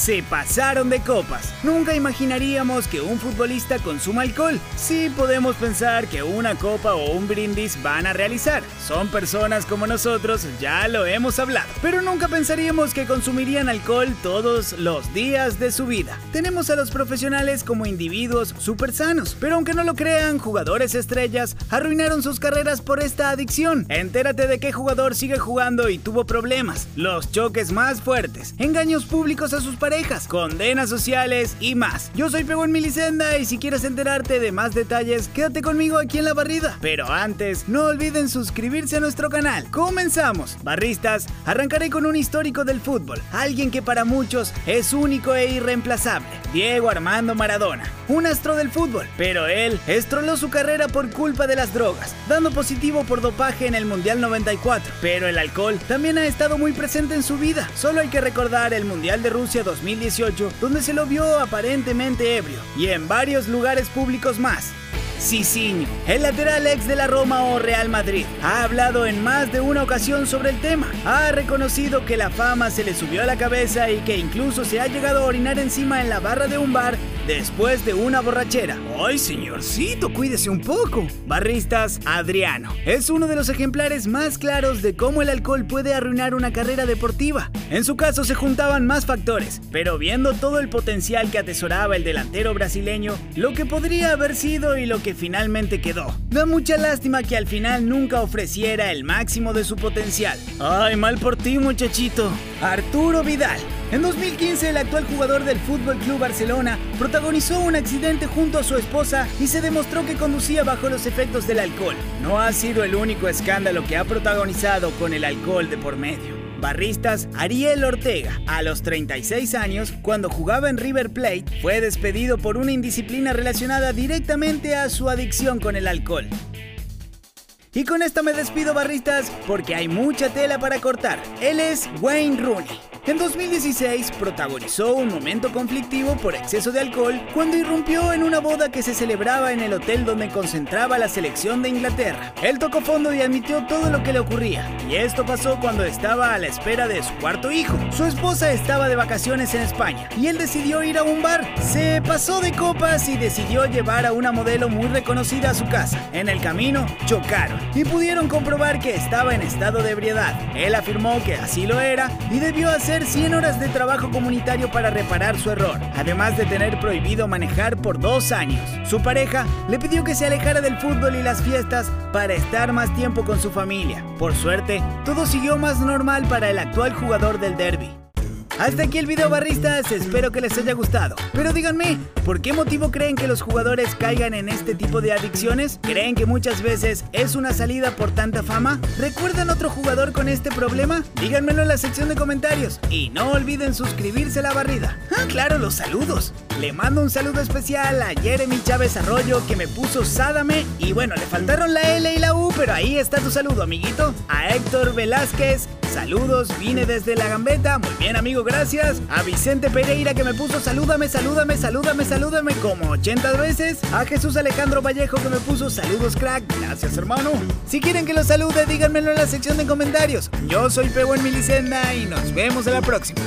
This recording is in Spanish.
se pasaron de copas. Nunca imaginaríamos que un futbolista consuma alcohol. Sí podemos pensar que una copa o un brindis van a realizar. Son personas como nosotros, ya lo hemos hablado. Pero nunca pensaríamos que consumirían alcohol todos los días de su vida. Tenemos a los profesionales como individuos súper sanos. Pero aunque no lo crean, jugadores estrellas arruinaron sus carreras por esta adicción. Entérate de qué jugador sigue jugando y tuvo problemas. Los choques más fuertes. Engaños públicos a sus parejas. Condenas sociales y más. Yo soy Pego en Milicenda y si quieres enterarte de más detalles, quédate conmigo aquí en la barrida. Pero antes, no olviden suscribirse a nuestro canal. Comenzamos. Barristas, arrancaré con un histórico del fútbol. Alguien que para muchos es único e irreemplazable. Diego Armando Maradona. Un astro del fútbol. Pero él estroló su carrera por culpa de las drogas, dando positivo por dopaje en el Mundial 94. Pero el alcohol también ha estado muy presente en su vida. Solo hay que recordar el Mundial de Rusia 2018, donde se lo vio aparentemente ebrio, y en varios lugares públicos más. Cicinho, el lateral ex de la Roma o Real Madrid, ha hablado en más de una ocasión sobre el tema. Ha reconocido que la fama se le subió a la cabeza y que incluso se ha llegado a orinar encima en la barra de un bar después de una borrachera. ¡Ay, señorcito, cuídese un poco! Barristas, Adriano. Es uno de los ejemplares más claros de cómo el alcohol puede arruinar una carrera deportiva. En su caso se juntaban más factores, pero viendo todo el potencial que atesoraba el delantero brasileño, lo que podría haber sido y lo que finalmente quedó. Da mucha lástima que al final nunca ofreciera el máximo de su potencial. Ay, mal por ti, muchachito. Arturo Vidal. En 2015, el actual jugador del Fútbol Club Barcelona protagonizó un accidente junto a su esposa y se demostró que conducía bajo los efectos del alcohol. No ha sido el único escándalo que ha protagonizado con el alcohol de por medio. Barristas Ariel Ortega, a los 36 años, cuando jugaba en River Plate, fue despedido por una indisciplina relacionada directamente a su adicción con el alcohol. Y con esta me despido barristas porque hay mucha tela para cortar. Él es Wayne Rooney. En 2016 protagonizó un momento conflictivo por exceso de alcohol cuando irrumpió en una boda que se celebraba en el hotel donde concentraba la selección de Inglaterra. Él tocó fondo y admitió todo lo que le ocurría, y esto pasó cuando estaba a la espera de su cuarto hijo. Su esposa estaba de vacaciones en España y él decidió ir a un bar. Se pasó de copas y decidió llevar a una modelo muy reconocida a su casa. En el camino chocaron y pudieron comprobar que estaba en estado de ebriedad. Él afirmó que así lo era y debió hacer 100 horas de trabajo comunitario para reparar su error, además de tener prohibido manejar por dos años. Su pareja le pidió que se alejara del fútbol y las fiestas para estar más tiempo con su familia. Por suerte, todo siguió más normal para el actual jugador del derby. Hasta aquí el video barristas, espero que les haya gustado. Pero díganme, ¿por qué motivo creen que los jugadores caigan en este tipo de adicciones? ¿Creen que muchas veces es una salida por tanta fama? ¿Recuerdan otro jugador con este problema? Díganmelo en la sección de comentarios. Y no olviden suscribirse a la barrida. Ah, claro, los saludos. Le mando un saludo especial a Jeremy Chávez Arroyo que me puso Sádame. Y bueno, le faltaron la L y la U, pero ahí está tu saludo, amiguito. A Héctor Velázquez, Saludos, vine desde la gambeta. Muy bien, amigo, gracias. A Vicente Pereira que me puso salúdame, salúdame, salúdame, salúdame como 80 veces. A Jesús Alejandro Vallejo que me puso saludos, crack. Gracias, hermano. Si quieren que los salude, díganmelo en la sección de comentarios. Yo soy Pego en Milicenda y nos vemos en la próxima.